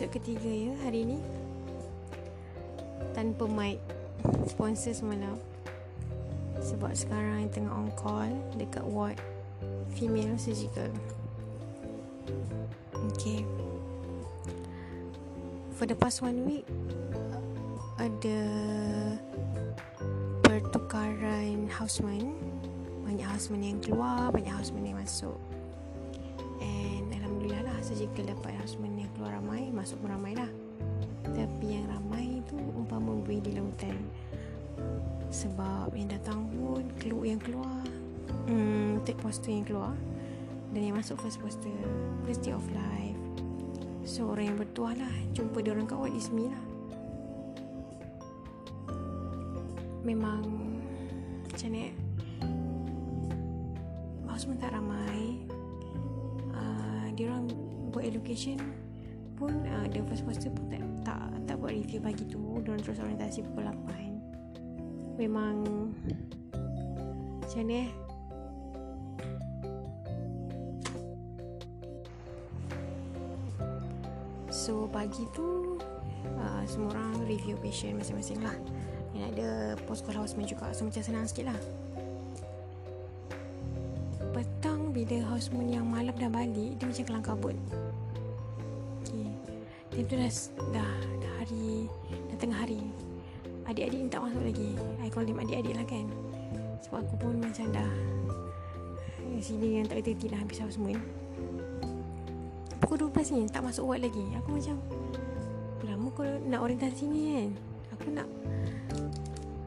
episod ketiga ya hari ni. Tanpa mic Sponsor semalam. Sebab sekarang yang tengah on call Dekat ward Female surgical. Okay. For the past one week Ada Pertukaran houseman. Banyak houseman yang keluar Banyak houseman yang masuk surgical dapat houseman yang keluar ramai Masuk pun ramai lah. Tapi yang ramai tu umpama buih di lautan. Sebab yang datang pun keluar yang keluar hmm, Take poster yang keluar. Dan yang masuk first poster First day of life. So orang yang bertuah lah Jumpa dia orang kat ward is me lah. Memang Macam ni Houseman tak ramai. Uh, Dia orang buat education pun uh, the first poster pun tak, tak tak buat review pagi tu. Dia terus orientasi pukul 8 memang macam ni eh. So pagi tu uh, semua orang review patient masing-masing lah. Dan ada post call houseman juga. So macam senang sikit lah bila houseman yang malam dah balik dia macam kelang kabut Time tu dah, dah, dah hari Dah tengah hari. Adik-adik ni tak masuk lagi. I call them adik-adik lah kan. Sebab aku pun macam dah Sini yang tak kerti dah habis semua Pukul 12 ni tak masuk ward lagi. Aku macam Lama kau nak orientasi ni kan? Aku nak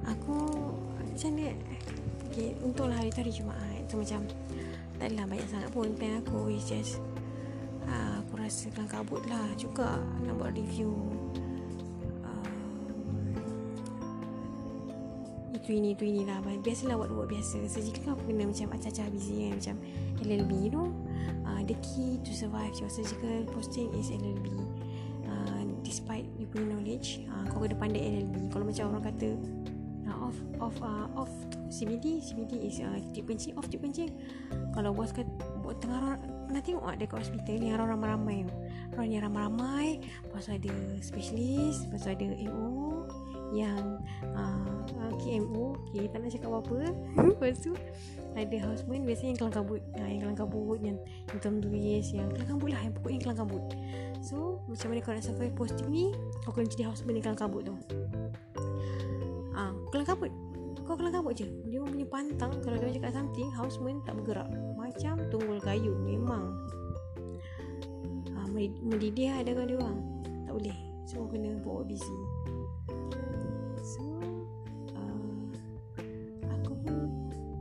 Aku Macam ni okay, Untunglah hari tu hari Jumaat. So macam Tak adalah banyak sangat pun Plan aku. Is just aku rasa kelang kabut lah juga nak buat review um, itu ini itu ini lah biasalah buat-buat biasa surgical aku kena macam acah-acah busy kan macam LLB you know uh, the key to survive your surgical posting is LLB uh, despite you punya knowledge uh, kau kena pandai LLB kalau macam orang kata uh, off off uh, off CBD CBD is uh, tip kencing off tip kencing kalau bos kata buat tengah pernah tengok tak dekat hospital ni orang ramai-ramai orang yang ramai-ramai lepas ada specialist lepas ada AO yang uh, KMO okay, tak nak cakap apa-apa. Lepas tu ada houseman biasanya yang kelang kabut. Uh, yang kelang kabut yang yang tulis yang kelang kabut lah yang pokoknya kelang kabut. So macam mana kau nak sampai posting ni kau kena jadi houseman yang kelang kabut tu. Ah uh, kelang kabut kau kelang kabut je. Dia punya pantang kalau dia cakap something houseman tak bergerak. Macam tunggul kayu memang. Ha, mendidih ada kan dia orang. Tak boleh. Semua kena bawa busy. So uh, aku pun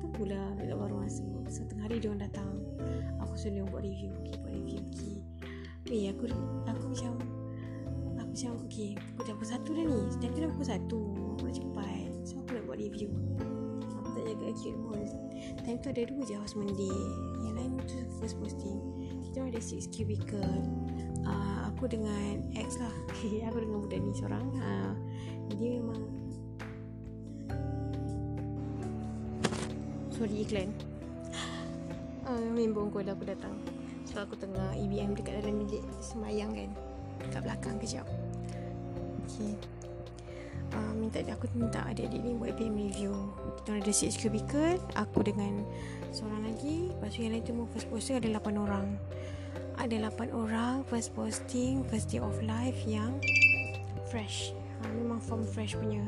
tu pula dekat baru masa. So tengah hari dia orang datang. Aku suruh dia buat review okay, buat review okay. eh aku aku macam aku macam okay pukul dah pukul satu dah ni? Dan tu dah pukul satu. Aku cepat buat review. Aku tak jaga acute pun. Time tu ada dua je house mandi. Yang lain tu first posting. Kita ada six cubicle uh, Aku dengan ex lah. Aku dengan budak ni seorang. Uh, Dia memang Sorry iklan. Uh, Member kau dah aku datang. Sebab aku tengah EBM dekat dalam bilik Semayang kan. Dekat belakang kejap. Okay uh, minta aku minta adik-adik ni buat PM review. Kita ada 6 cubicle aku dengan seorang lagi. Lepas tu yang lain tu first posting ada 8 orang. Ada 8 orang first posting first day of life yang fresh. Ha, memang form fresh punya.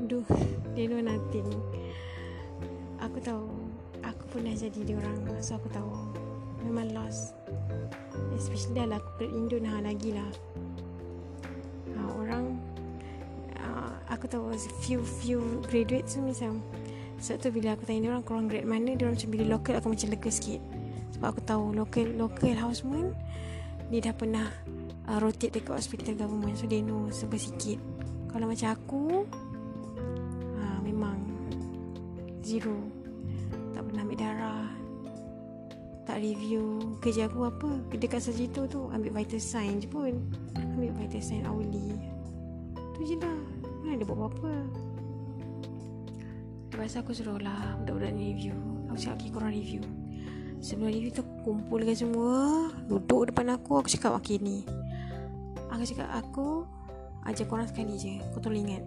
Duh, they know nothing. Aku tahu Aku pun dah jadi dia orang So aku tahu. Memang lost. Especially dah lah Aku Indo nah lagi lah aku tahu few few graduate tu macam sebab tu bila aku tanya orang kurang grade mana dia orang macam bila local aku macam lega sikit. Sebab aku tahu local local houseman dia dah pernah uh, rotate dekat hospital government so dia know sebab sikit. Kalau macam aku uh, memang zero. Tak pernah ambil darah tak review. Kerja aku apa dekat sejitu tu ambil vital sign je pun. Ambil vital sign hourly. Tu je lah mana dia buat apa-apa? Lepas aku suruh lah Budak-budak ni review. Aku cakap okay korang review. Sebelum review tu Kumpulkan semua Duduk depan aku Aku cakap okay ni. Aku cakap aku Ajar korang sekali je Kau tolong ingat.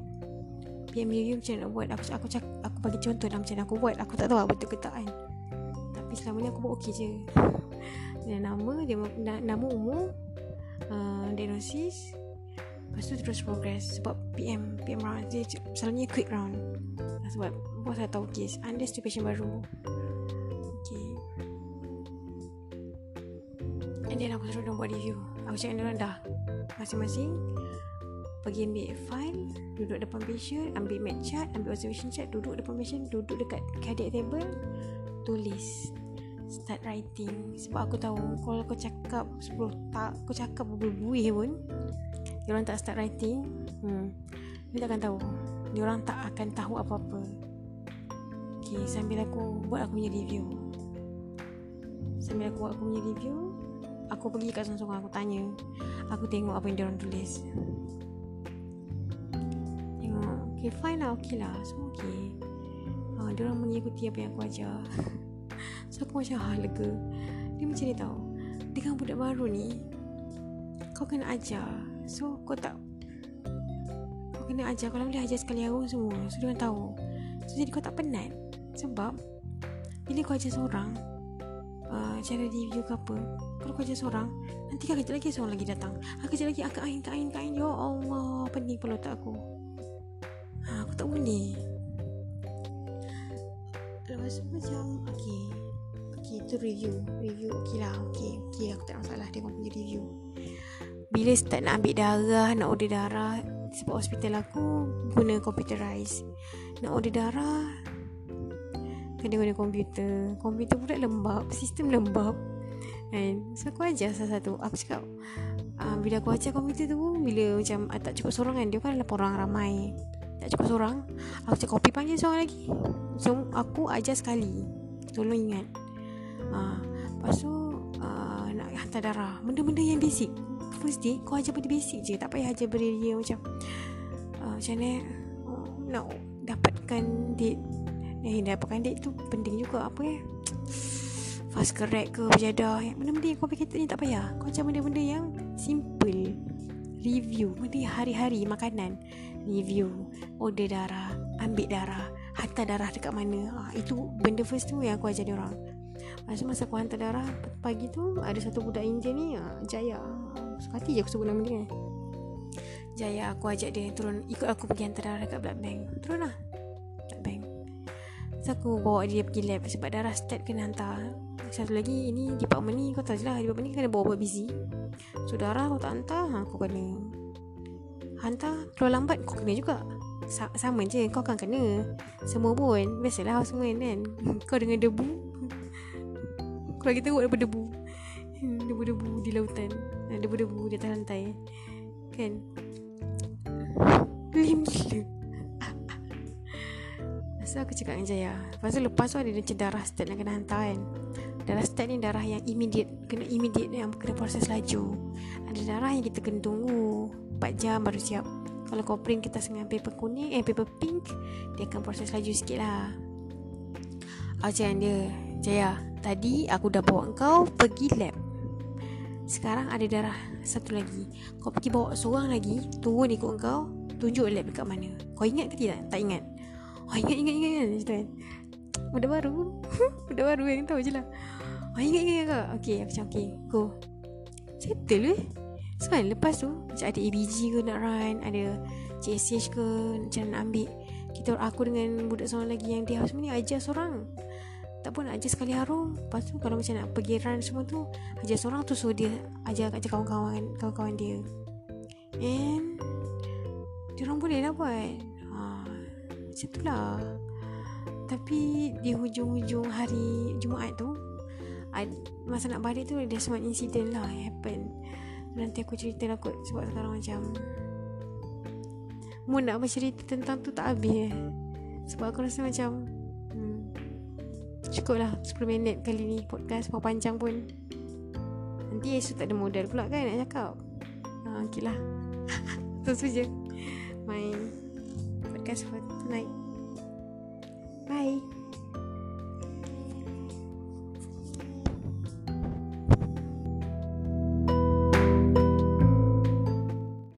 PM review macam nak buat Aku aku cak, aku bagi contoh lah macam aku buat. Aku tak tahu betul ke tak kan. Tapi selama ni aku buat okey je. Dan nama dia Nama umur uh, Diagnosis Lepas tu terus progress. Sebab PM PM round Dia selalunya quick round. Sebab Bos saya tahu kes Anda patient baru. Okay. And then aku suruh dia buat review. Aku cakap dengan dah. Masing-masing Pergi ambil file Duduk depan patient Ambil med chart Ambil observation chart Duduk depan patient Duduk dekat cardiac table Tulis. Start writing. Sebab aku tahu Kalau kau cakap 10 tak Kau cakap berbuih pun Dia orang tak start writing Hmm Dia takkan tahu. Dia orang tak akan tahu apa-apa. Okay Sambil aku Buat aku punya review. Sambil aku buat aku punya review Aku pergi kat seorang-seorang Aku tanya. Aku tengok apa yang dia orang tulis. Tengok Okay fine lah Okay lah. Semua okay ha, Dia orang mengikuti apa yang aku ajar. So aku macam ha lega. Dia macam ni tau. Dengan budak baru ni Kau kena ajar So kau tak Kau kena ajar. Kalau boleh ajar sekali hari semua. So dia tahu. So jadi kau tak penat. Sebab Bila kau ajar seorang uh, Cara review ke apa Kalau kau ajar seorang Nanti kan kejap lagi seorang lagi datang. Ha, Kejap lagi akak ain, kain, kain Ya Allah Pening kepala otak aku? Ha, Aku tak boleh. Lepas tu macam Okay Okay tu review. Review okay lah. Okay Okay aku tak masalah. Dia punya review Bila start nak ambil darah Nak order darah Sebab hospital aku Guna computerize Nak order darah Kena guna komputer Komputer pula lembab Sistem lembab. And So aku ajar salah satu Aku cakap uh, Bila aku ajar komputer tu Bila macam uh, Tak cukup seorang kan Dia kan lapan orang ramai. Tak cukup seorang Aku cakap copy panggil seorang lagi. So aku ajar sekali. Tolong ingat. Uh, Lepas tu uh, Nak hantar darah. Benda-benda yang basic First day Kau ajar benda basic je. Tak payah ajar benda dia macam uh, Macam mana? Uh, Nak dapatkan date. Eh dapatkan date tu Penting juga. Apa ya fast correct ke berjadah benda-benda yang complicated ni tak payah. Kau macam benda-benda yang simple. Review. Benda hari-hari makanan. Review. Order darah ambil darah hantar darah dekat mana. Ha, itu benda first tu yang aku ajar dia orang. Masa masa aku hantar darah pagi tu ada satu budak India ni ha, Jaya suka hati je aku sebut nama dia Jaya aku ajak dia turun. Ikut aku pergi hantar darah dekat blood bank. Turun lah blood bank. So aku bawa dia pergi lab Sebab darah stat kena hantar. Satu lagi ini department ni kau tahu je lah department ni kena bawa buat busy. Saudara kau tak hantar ha, kau kena hantar. Keluar lambat kau kena juga. Sa- sama je kau akan kena. Semua pun. Biasalah semua kan. Kau dengan debu. Kau lagi teruk daripada debu. Debu-debu di lautan ha, debu-debu di atas lantai kan? Lim gila. So aku cakap dengan Jaya Lepas tu lepas tu ada macam darah start yang kena hantar kan? Darah start ni darah yang immediate Kena immediate yang kena proses laju. Ada darah yang kita kena tunggu 4 jam baru siap. Kalau kau print kita dengan paper kuning Eh paper pink Dia akan proses laju sikit lah. Aku cakap dia Jaya Tadi aku dah bawa kau pergi lab Sekarang ada darah satu lagi. Kau pergi bawa seorang lagi Turun ikut kau Tunjuk lab dekat mana. Kau ingat ke tidak? Tak ingat. Oh ingat ingat ingat Macam tu kan Budak baru. Budak baru yang tahu je lah. Oh ingat ingat ingat Okay macam okay Go. Settle eh? So kan lepas tu Macam ada ABG ke nak run Ada JSH ke Macam nak ambil Kita aku dengan budak seorang lagi Yang dia semua ni ajar seorang Tak pun nak ajar sekali harum. Lepas tu kalau macam nak pergi run semua tu Ajar seorang tu So dia ajar kat kawan-kawan Kawan-kawan dia. And Dia orang boleh lah buat. Ha, Macam tu lah. Tapi di hujung-hujung hari Jumaat tu Masa nak balik tu Ada semua insiden lah happen. Nanti aku cerita lah kot Sebab sekarang macam Mu nak bercerita tentang tu tak habis. Eh Sebab aku rasa macam Cukup lah 10 minit kali ni podcast mau panjang pun. Nanti esok tak ada modal pula kan nak cakap. Uh, Okay lah Itu je My podcast for tonight. Bye.